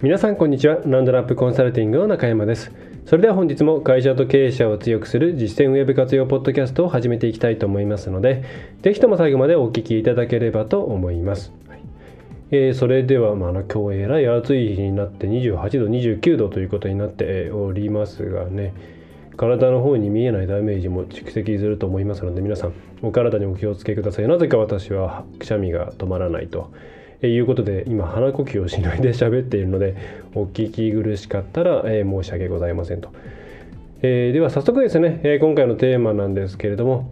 皆さんこんにちは。ランドナップコンサルティングの中山です。それでは本日も会社と経営者を強くする実践ウェブ活用ポッドキャストを始めていきたいと思いますのでぜひとも最後までお聞きいただければと思います、えー、それでは、まあ、今日えらい暑い日になって28度29度ということになっておりますがね体の方に見えないダメージも蓄積すると思いますので皆さんお体にお気をつけください。なぜか私はくしゃみが止まらないと。いうことで今鼻呼吸をしないで 喋っているのでお聞き苦しかったら、え、申し訳ございませんと、え、では早速ですね、え、今回のテーマなんですけれども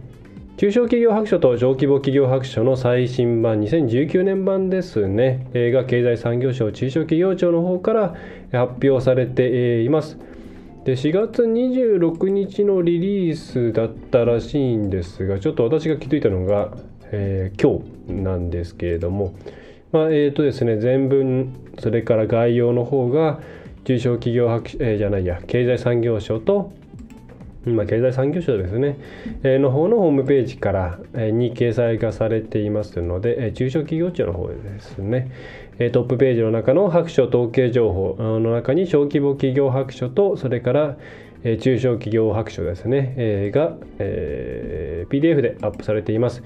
中小企業白書と小規模企業白書の最新版2019年版ですね、え、が経済産業省中小企業庁の方から発表されています。で4月26日のリリースだったらしいんですがちょっと私が気づいたのが、えー、今日なんですけれども、まあ、えーとですね、全文それから概要の方が中小企業白、えー、じゃないや経済産業省とまあ、経済産業省ですね、えー、の方のホームページから、えー、に掲載がされていますので、えー、中小企業庁の方ですね、え、トップページの中の白書統計情報の中に小規模企業白書とそれから、中小企業白書ですね、え、が、え、PDF でアップされています。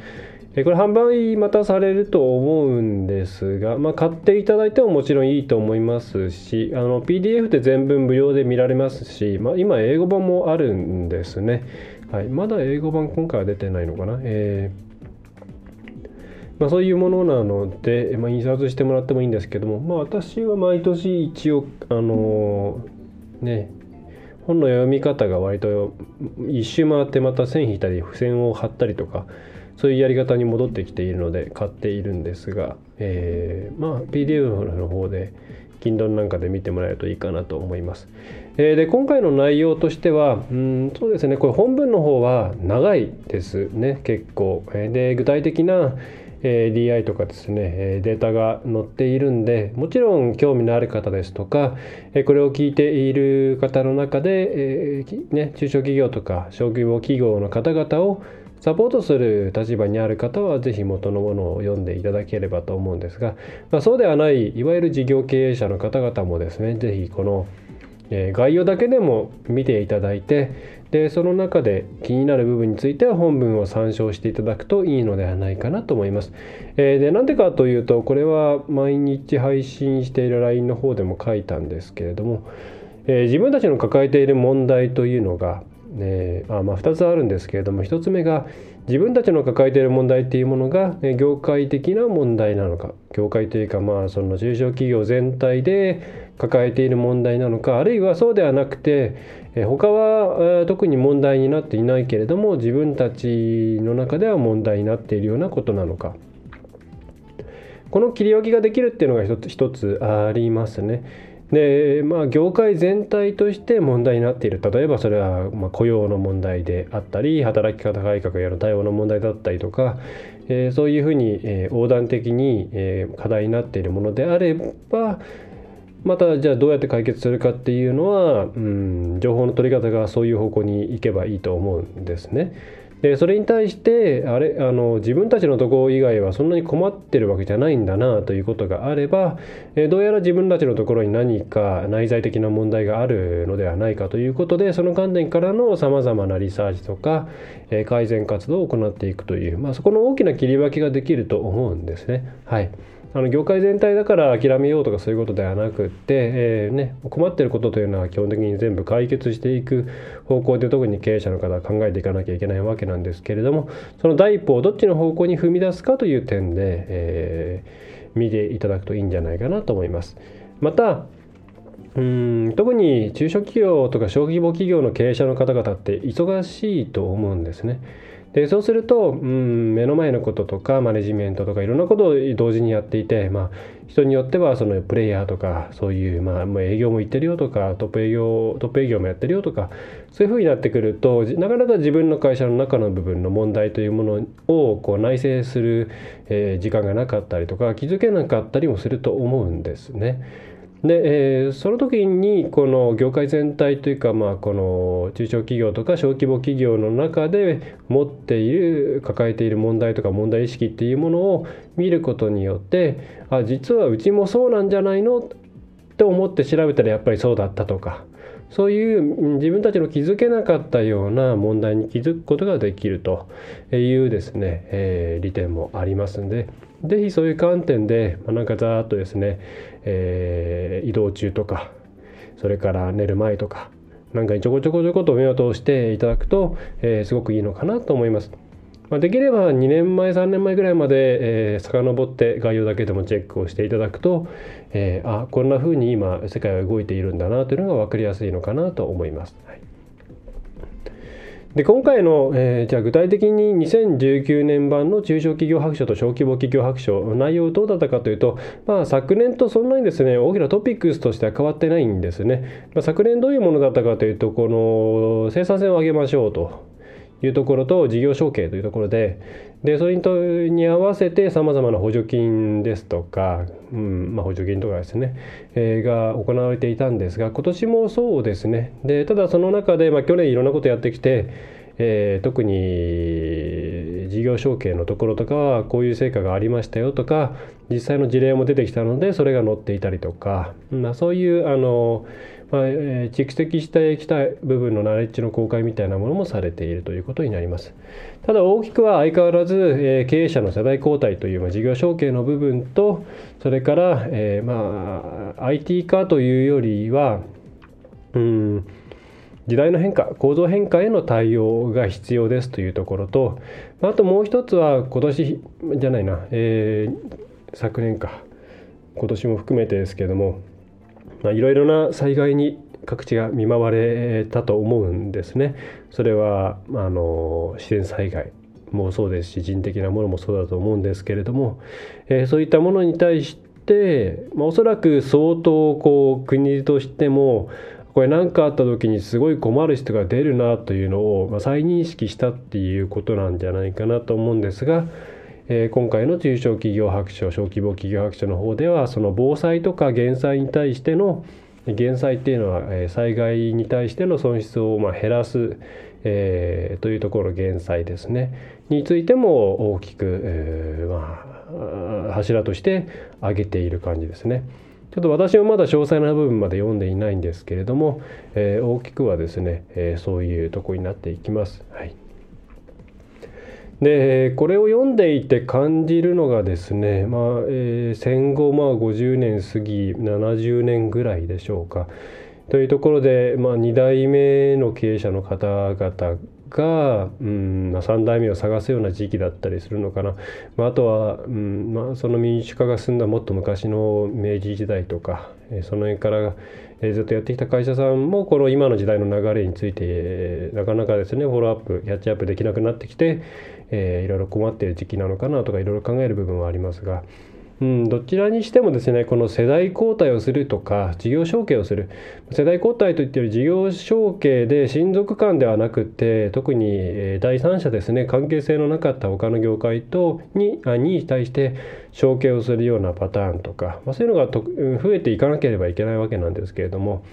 これ販売またされると思うんですが、まあ、買っていただいてももちろんいいと思いますしあの PDF で全文無料で見られますし、まあ、今英語版もあるんですね、はい、まだ英語版今回は出てないのかな、えーまあ、そういうものなので、まあ、印刷してもらってもいいんですけども、まあ、私は毎年一応あのー、ね本の読み方が割と一周回ってまた線引いたり付箋を貼ったりとかそういうやり方に戻ってきているので買っているんですが、えー、まあ PDF の方で Kindle なんかで見てもらえるといいかなと思います。えー、で今回の内容としてはうんそうですねこれ本文の方は長いですね結構。で具体的なえ DI とかですねデータが載っているんでもちろん興味のある方ですとかこれを聞いている方の中で、えね、中小企業とか小規模企業の方々をサポートする立場にある方は是非元のものを読んでいただければと思うんですが、まあ、そうではないいわゆる事業経営者の方々もですね是非この概要だけでも見ていただいてでその中で気になる部分については本文を参照していただくといいのではないかなと思います。えー、でなんでかというとこれは毎日配信している LINE の方でも書いたんですけれども、えー、自分たちの抱えている問題というのがね、あまあ2つあるんですけれども1つ目が自分たちの抱えている問題っていうものが、ね、業界的な問題なのか業界というかまあその中小企業全体で抱えている問題なのかあるいはそうではなくてえ他は特に問題になっていないけれども自分たちの中では問題になっているようなことなのかこの切り分けができるっていうのが一つ一つありますね。でまあ業界全体として問題になっている例えばそれはま雇用の問題であったり働き方改革やの対応の問題だったりとか、えー、そういうふうに、えー、横断的に、えー、課題になっているものであればまたじゃあどうやって解決するかっていうのは、うん、情報の取り方がそういう方向に行けばいいと思うんですね。でそれに対してあれあの自分たちのところ以外はそんなに困ってるわけじゃないんだなということがあれば、えどうやら自分たちのところに何か内在的な問題があるのではないかということでその観点からのさまざまなリサーチとか、え改善活動を行っていくという、まあ、そこの大きな切り分けができると思うんですね。はいあの業界全体だから諦めようとかそういうことではなくて、えーね、困ってることというのは基本的に全部解決していく方向で特に経営者の方は考えていかなきゃいけないわけなんですけれどもその第一歩をどっちの方向に踏み出すかという点で、えー、見ていただくといいんじゃないかなと思います。またうん特に中小企業とか小規模企業の経営者の方々って忙しいと思うんですね。でそうすると、うん、目の前のこととかマネジメントとかいろんなことを同時にやっていて、まあ、人によってはそのプレイヤーとかそういう、まあ、もう営業も行ってるよとかトップ営業トップ営業もやってるよとかそういうふうになってくるとなかなか自分の会社の中の部分の問題というものをこう内省する、えー、時間がなかったりとか気づけなかったりもすると思うんですね。で、えー、その時にこの業界全体というか、まあ、この中小企業とか小規模企業の中で持っている抱えている問題とか問題意識っていうものを見ることによってあ実はうちもそうなんじゃないの？って思って調べたらやっぱりそうだったとか。そういう自分たちの気づけなかったような問題に気づくことができるというですね、えー、利点もありますんで。是非そういう観点で、まあ、なんかざーっとですね、えー、移動中とかそれから寝る前とかなんかにちょこちょこちょこと目を通していただくと、えー、すごくいいのかなと思います。まあ、できれば2年前3年前ぐらいまで、えー、遡って概要だけでもチェックをしていただくと、えー、あこんな風に今世界は動いているんだなというのが分かりやすいのかなと思います。はい。で今回の、えー、じゃあ具体的に2019年版の中小企業白書と小規模企業白書内容どうだったかというと、まあ、昨年とそんなにですね大きなトピックスとしては変わってないんですね、まあ、昨年どういうものだったかというとこの生産性を上げましょうと。いうところと事業承継というところででそれに合わせてさまざまな補助金ですとか、うんまあ、補助金とかですね、えー、が行われていたんですが今年もそうですね。でただその中で、まあ、去年いろんなことやってきて、えー、特に事業承継のところとかはこういう成果がありましたよとか実際の事例も出てきたのでそれが載っていたりとか、まあ、そういうあのまあえー、蓄積してきた部分のナレッジの公開みたいなものもされているということになります。ただ大きくは相変わらず、えー、経営者の世代交代という、まあ、事業承継の部分とそれから、えー、まあ IT 化というよりはうん時代の変化構造変化への対応が必要ですというところとあともう一つは今年じゃないな、えー、昨年か今年も含めてですけれどもいろいろな災害に各地が見舞われたと思うんですね。それはあの自然災害もそうですし人的なものもそうだと思うんですけれども、えー、そういったものに対して、まあ、おそらく相当こう国としてもこれ何かあった時にすごい困る人が出るなというのを、まあ、再認識したっていうことなんじゃないかなと思うんですが。えー、今回の中小企業白書小規模企業白書の方ではその防災とか減災に対しての減災っていうのは、えー、災害に対しての損失をまあ減らす、えー、というところ減災ですねについても大きく、えー、まあ柱として挙げている感じですね。ちょっと私もまだ詳細な部分まで読んでいないんですけれども、え、大きくはですね、え、そういうとこになっていきます。はいでこれを読んでいて感じるのがですね、まあえー、戦後まあ50年過ぎ70年ぐらいでしょうか。というところで、まあ、2代目の経営者の方々が、うんまあ、3代目を探すような時期だったりするのかな、まあ、あとは、うんまあ、その民主化が進んだもっと昔の明治時代とか、え、その辺からえずっとやってきた会社さんもこの今の時代の流れについてなかなかですねフォローアップキャッチアップできなくなってきて、えー、いろいろ困っている時期なのかなとかいろいろ考える部分はありますが、うん、どちらにしてもですねこの世代交代をするとか事業承継をする。世代交代といっている事業承継で親族間ではなくて特に第三者ですね関係性のなかった他の業界とにに対して承継をするようなパターンとか、まあ、そういうのがと増えていかなければいけないわけなんですけれども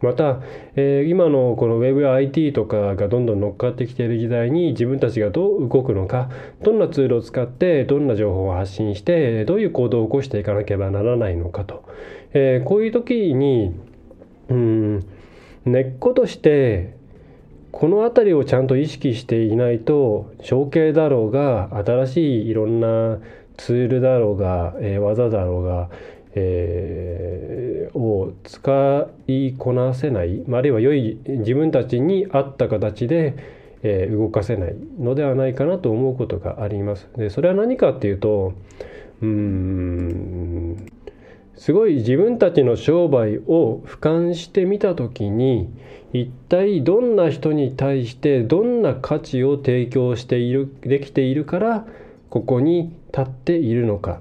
また、えー、今のこの Web や IT とかがどんどん乗っかってきている時代に自分たちがどう動くのかどんなツールを使ってどんな情報を発信してどういう行動を起こしていかなければならないのかと、えー、こういう時にうん根っことしてこの辺りをちゃんと意識していないと承継だろうが新しいいろんなツールだろうが、えー、技だろうがえー、を使いこなせない、あるいは良い自分たちに合った形で、えー、動かせないのではないかなと思うことがあります。でそれは何かっていうとうんすごい自分たちの商売を俯瞰してみた時に一体どんな人に対してどんな価値を提供しているできているからここに立っているのか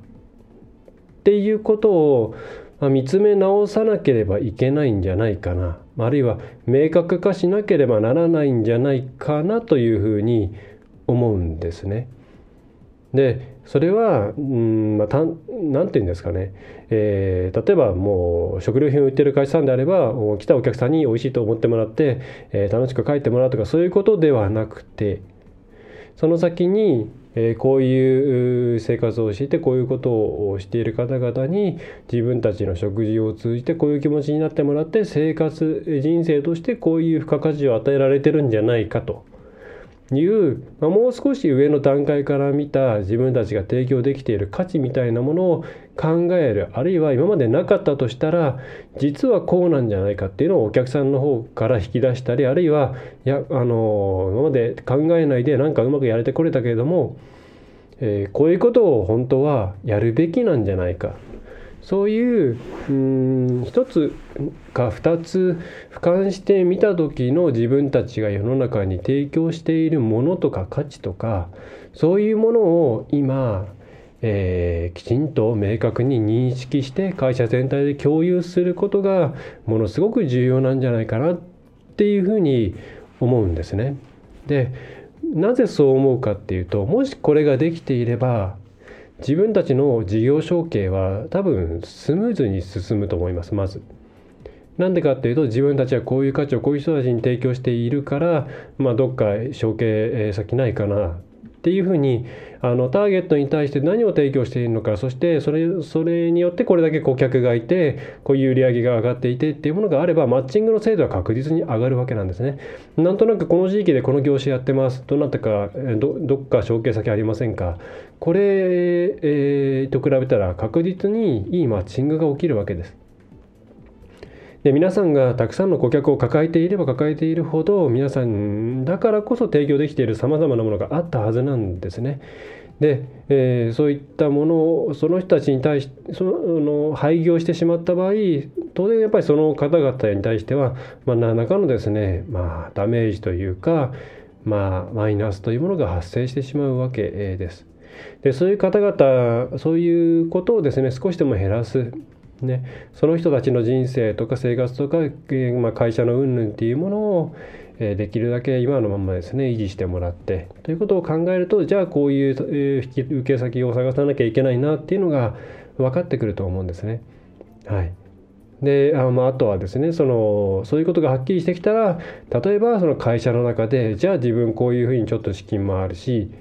っていうことをま見つめ直さなければいけないんじゃないかなあるいは明確化しなければならないんじゃないかなというふうに思うんですね。でそれはうんまあ、なんて言うんですかね、えー、例えばもう食料品を売ってる会社さんであれば来たお客さんに美味しいと思ってもらって、えー、楽しく帰ってもらうとかそういうことではなくてその先に、え、こういう生活をしてこういうことをしている方々に自分たちの食事を通じてこういう気持ちになってもらって生活人生としてこういう付加価値を与えられてるんじゃないかと。いう、まあ、もう少し上の段階から見た自分たちが提供できている価値みたいなものを考えるあるいは今までなかったとしたら実はこうなんじゃないかっていうのをお客さんの方から引き出したりあるいはいやあの今まで考えないでなんかうまくやれてこれたけれども、えー、こういうことを本当はやるべきなんじゃないか。そういううん一つか二つ俯瞰してみた時の自分たちが世の中に提供しているものとか価値とかそういうものを今、えー、きちんと明確に認識して会社全体で共有することがものすごく重要なんじゃないかなっていうふうに思うんですね。でなぜそう思うかっていうともしこれができていれば自分たちの事業承継は多分スムーズに進むと思いますまず。なんでかっていうと自分たちはこういう価値をこういう人たちに提供しているから、まあ、どっか承継先ないかなっていうふうにあのターゲットに対して何を提供しているのかそしてそれそれによってこれだけ顧客がいてこういう売り上げが上がっていてっていうものがあればマッチングの精度は確実に上がるわけなんですね。なんとなくこの地域でこの業種やってますどなたかどどっか承継先ありませんかこれ、えー、と比べたら確実にいいマッチングが起きるわけです。で皆さんがたくさんの顧客を抱えていれば抱えているほど皆さんだからこそ提供できているさまざまなものがあったはずなんですね。で、えー、そういったものをその人たちに対してその廃業してしまった場合当然やっぱりその方々に対しては、まあ、何らかのですね、まあ、ダメージというか、まあ、マイナスというものが発生してしまうわけです。でそういう方々そういうことをですね少しでも減らすね、その人たちの人生とか生活とか、まあ、会社の云々っていうものを、えできるだけ今のままですね維持してもらって。ということを考えるとじゃあこういう、え受け先を探さなきゃいけないなっていうのが分かってくると思うんですね。はい。であ,、まあ、あとはですねそのそういうことがはっきりしてきたら例えばその会社の中でじゃあ自分こういうふうにちょっと資金もあるし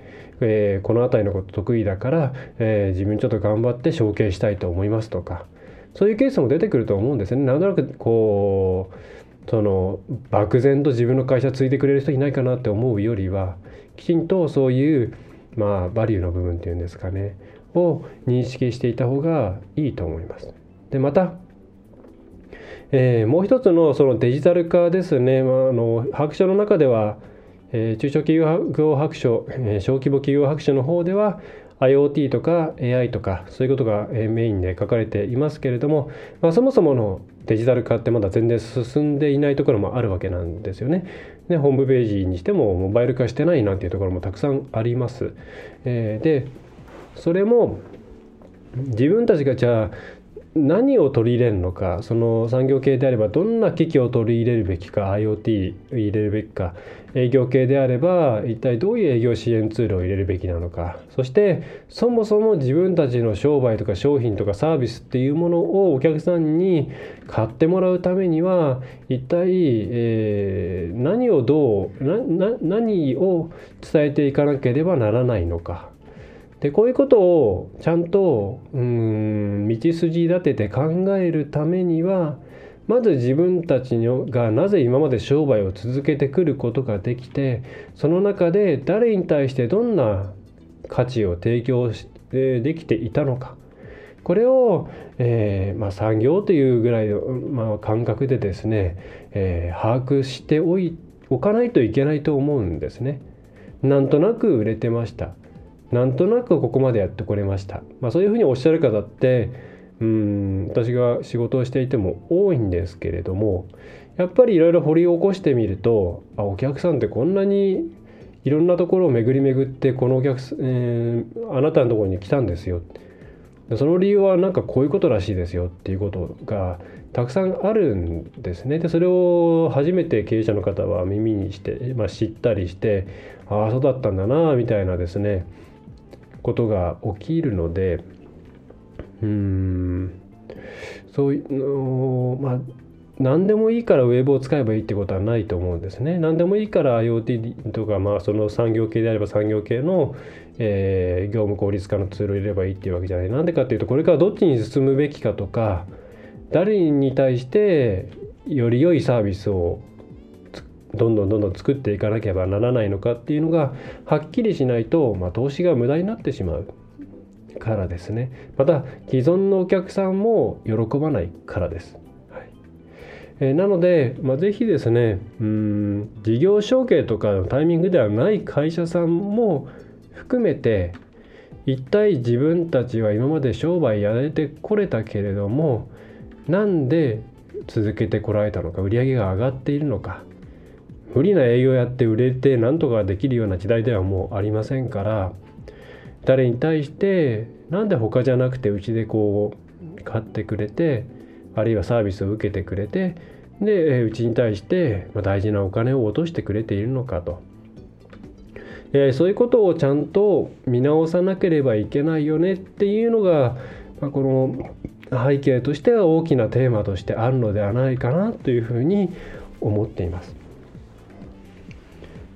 えー、この辺りのこと得意だから、えー、自分ちょっと頑張って承継したいと思いますとかそういうケースも出てくると思うんですね。なんとなくこうその漠然と自分の会社継いでくれる人いないかなって思うよりはきちんとそういうまあバリューの部分っていうんですかねを認識していた方がいいと思います。でまたえー、もう一つのそのデジタル化ですね、まあ、あの白書の中では、えー、中小企業白書、えー、小規模企業白書の方では IoT とか AI とかそういうことがメインで書かれていますけれども、まあ、そもそものデジタル化ってまだ全然進んでいないところもあるわけなんですよね。でホームページにしてもモバイル化してないなんていうところもたくさんあります。えー、でそれも自分たちがじゃあ何を取り入れるのかその産業系であればどんな機器を取り入れるべきか IoT 入れるべきか営業系であれば一体どういう営業支援ツールを入れるべきなのかそしてそもそも自分たちの商売とか商品とかサービスっていうものをお客さんに買ってもらうためには一体、えー、何をどう何を伝えていかなければならないのか。でこういうことをちゃんとうん道筋立てて考えるためにはまず自分たちがなぜ今まで商売を続けてくることができてその中で誰に対してどんな価値を提供できていたのかこれを、えーまあ、産業というぐらいの、まあ、感覚でですね、えー、把握しておいおかないといけないと思うんですね。なんとなく売れてました。なんとなくここまでやってこれました、まあ、そういうふうにおっしゃる方ってうん私が仕事をしていても多いんですけれどもやっぱりいろいろ掘り起こしてみるとあお客さんってこんなにいろんなところを巡り巡ってこのお客さん、えー、あなたのところに来たんですよ。その理由はなんかこういうことらしいですよっていうことがたくさんあるんですね。でそれを初めて経営者の方は耳にして、まあ、知ったりしてああそうだったんだなみたいなですね。ことが起きるのでうんそういうまあ何でもいいからウェブを使えばいいってことはないと思うんですね。何でもいいから IoT とか、まあ、その産業系であれば産業系の、えー、業務効率化のツールを入れればいいっていうわけじゃない。なんでかっていうとこれからどっちに進むべきかとか誰に対してより良いサービスをどんどんどんどん作っていかなければならないのかっていうのがはっきりしないと、まあ、投資が無駄になってしまうからですねまた既存のお客さんも喜ばないからです。はいえー、なので、まあ、ぜひですねうん事業承継とかのタイミングではない会社さんも含めて一体自分たちは今まで商売やれてこれたけれどもなんで続けてこられたのか売り上げが上がっているのか無理な営業やって売れてなんとかできるような時代ではもうありませんから誰に対してなんで他じゃなくてうちでこう買ってくれてあるいはサービスを受けてくれてでうちに対して大事なお金を落としてくれているのかと、えー、そういうことをちゃんと見直さなければいけないよねっていうのが、まあ、この背景としては大きなテーマとしてあるのではないかなというふうに思っています。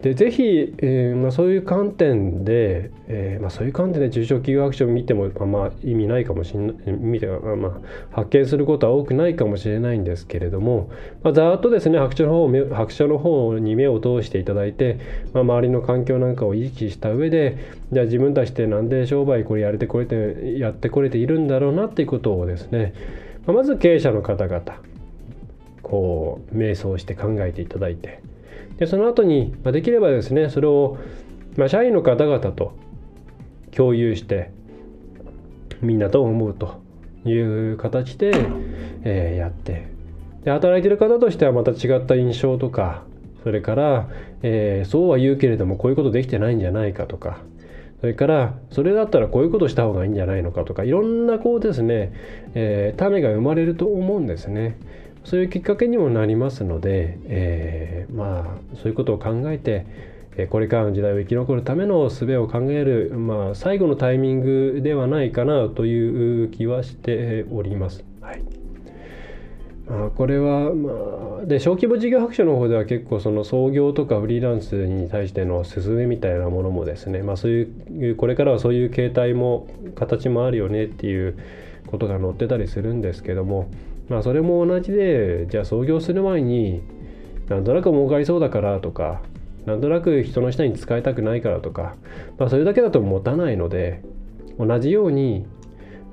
でぜひ、えーまあ、そういう観点で、えーまあ、そういう観点で中小企業アクション見ても、まあ、意味ないかもしれない見て、まあ、発見することは多くないかもしれないんですけれども、まあ、ざっとですね白書の方白書の方に目を通していただいて、まあ、周りの環境なんかを意識した上でじゃあ自分たちってなんで商売これやれてこれてやってこれているんだろうなっていうことをですね、まあ、まず経営者の方々こう瞑想して考えていただいて。でその後に、まあ、できればですねそれを、まあ、社員の方々と共有してみんなと思うという形で、えー、やってで働いてる方としてはまた違った印象とかそれから、えー、そうは言うけれどもこういうことできてないんじゃないかとかそれからそれだったらこういうことした方がいいんじゃないのかとかいろんなこうですね、えー、種が生まれると思うんですね。そういうきっかけにもなりますので、えー、まあそういうことを考えてこれからの時代を生き残るための術を考える、まあ、最後のタイミングではないかなという気はしております。はいまあ、これは、まあ、で小規模事業白書の方では結構その創業とかフリーランスに対しての勧めみたいなものもですね、まあ、そういうこれからはそういう形態も形もあるよねっていうことが載ってたりするんですけども、まあそれも同じでじゃあ創業する前になんとなく儲かりそうだからとかなんとなく人の下に使いたくないからとか、まあ、それだけだと持たないので同じように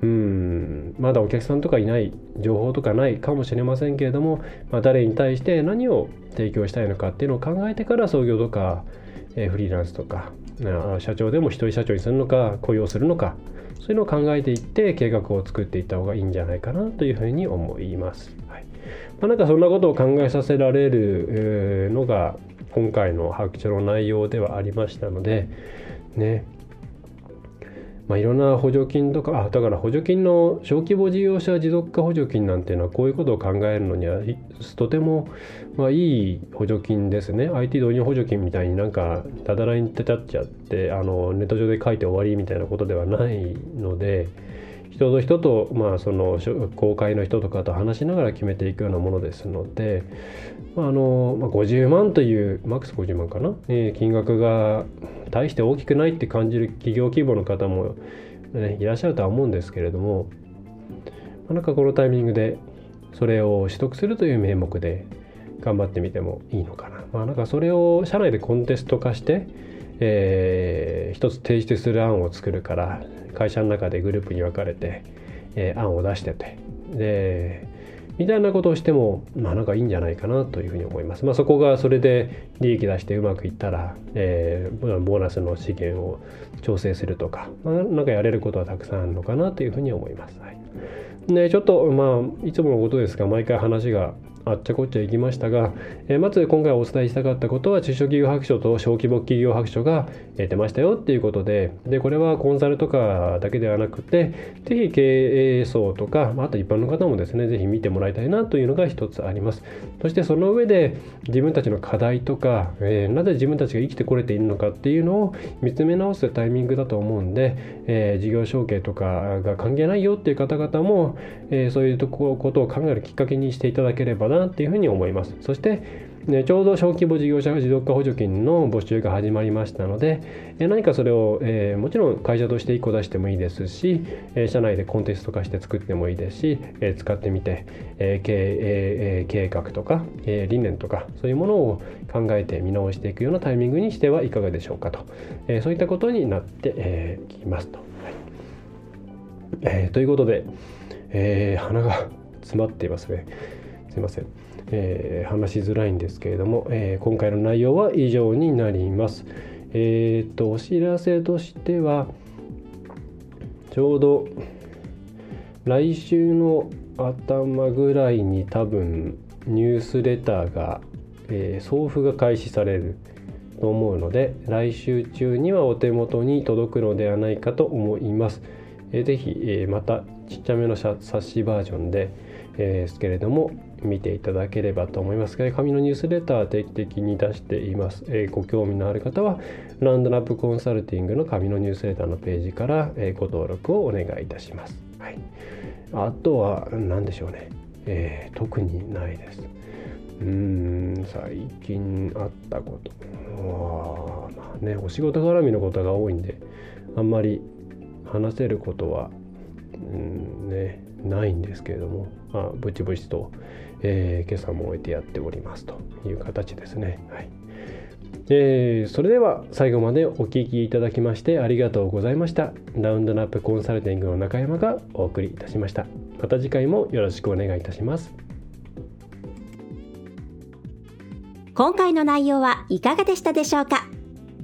うんまだお客さんとかいない情報とかないかもしれませんけれども、まあ、誰に対して何を提供したいのかっていうのを考えてから創業とか、えー、フリーランスとか社長でも一人社長にするのか雇用するのかそういうのを考えていって計画を作っていった方がいいんじゃないかなというふうに思います。はいまあ、なんかそんなことを考えさせられるのが今回の白書の内容ではありましたのでねまあ、いろんな補助金とかあだから補助金の小規模事業者持続化補助金なんていうのはこういうことを考えるのにはとても、まあ、いい補助金ですね。IT 導入補助金みたいになんかただらに立っちゃってあのネット上で書いて終わりみたいなことではないので人と人と、まあ、その公開の人とかと話しながら決めていくようなものですので、まああのまあ、50万というマックス50万かな、えー、金額が大して大きくないって感じる企業規模の方も、ね、いらっしゃるとは思うんですけれども、まあ、なんかこのタイミングでそれを取得するという名目で頑張ってみてもいいのかな。まあ、なんかそれを社内でコンテスト化して、えー、一つ提出する案を作るから会社の中でグループに分かれて、えー、案を出しててでみたいなことをしてもまあなんかいいんじゃないかなというふうに思います。まあ、そこがそれで利益出してうまくいったら、えー、ボーナスの資源を調整するとか、まあ、なんかやれることはたくさんあるのかなというふうに思います。はいでちょっとまあいつものことですが毎回話があっちゃこっちゃいきましたが、えまず今回お伝えしたかったことは中小企業白書と小規模企業白書が出ましたよっていうことででこれはコンサルとかだけではなくてぜひ経営層とかあと一般の方もですねぜひ見てもらいたいなというのが一つあります。そしてその上で自分たちの課題とか、えー、なぜ自分たちが生きてこれているのかっていうのを見つめ直すタイミングだと思うんで、えー、事業承継とかが関係ないよっていう方々も、えー、そういうことを考えるきっかけにしていただければなっていうふうに思います。そしてね、ちょうど小規模事業者持続化補助金の募集が始まりましたので、え何かそれを、えー、もちろん会社として1個出してもいいですし、え社内でコンテスト化して作ってもいいですし、え使ってみて、え経営計画とか、え理念とかそういうものを考えて見直していくようなタイミングにしてはいかがでしょうかと、えそういったことになってき、えー、ますと。はい。えー、ということで、えー、鼻が詰まっていますね。すいません。えー、話しづらいんですけれども、えー、今回の内容は以上になります。えっ、とお知らせとしてはちょうど来週の頭ぐらいに多分ニュースレターが、えー、送付が開始されると思うので来週中にはお手元に届くのではないかと思います。えー、ぜひ、えー、またちっちゃめの冊子バージョンで、えー、ですけれども見ていただければと思いますが紙のニュースレター定期的に出しています、えー、ご興味のある方はランドナップコンサルティングの紙のニュースレターのページから、えー、ご登録をお願いいたします、はい、あとは何でしょうね、えー、特にないです。うーん最近あったこと。まあねお仕事絡みのことが多いんであんまり話せることはうんねないんですけれども、まあ、ブチブチと、えー、今朝も終えてやっておりますという形ですね。はいえー、それでは最後までお聴きいただきましてありがとうございました。ラウンドナップコンサルティングの中山がお送りいたしました。また次回もよろしくお願いいたします。今回の内容はいかがでしたでしょうか？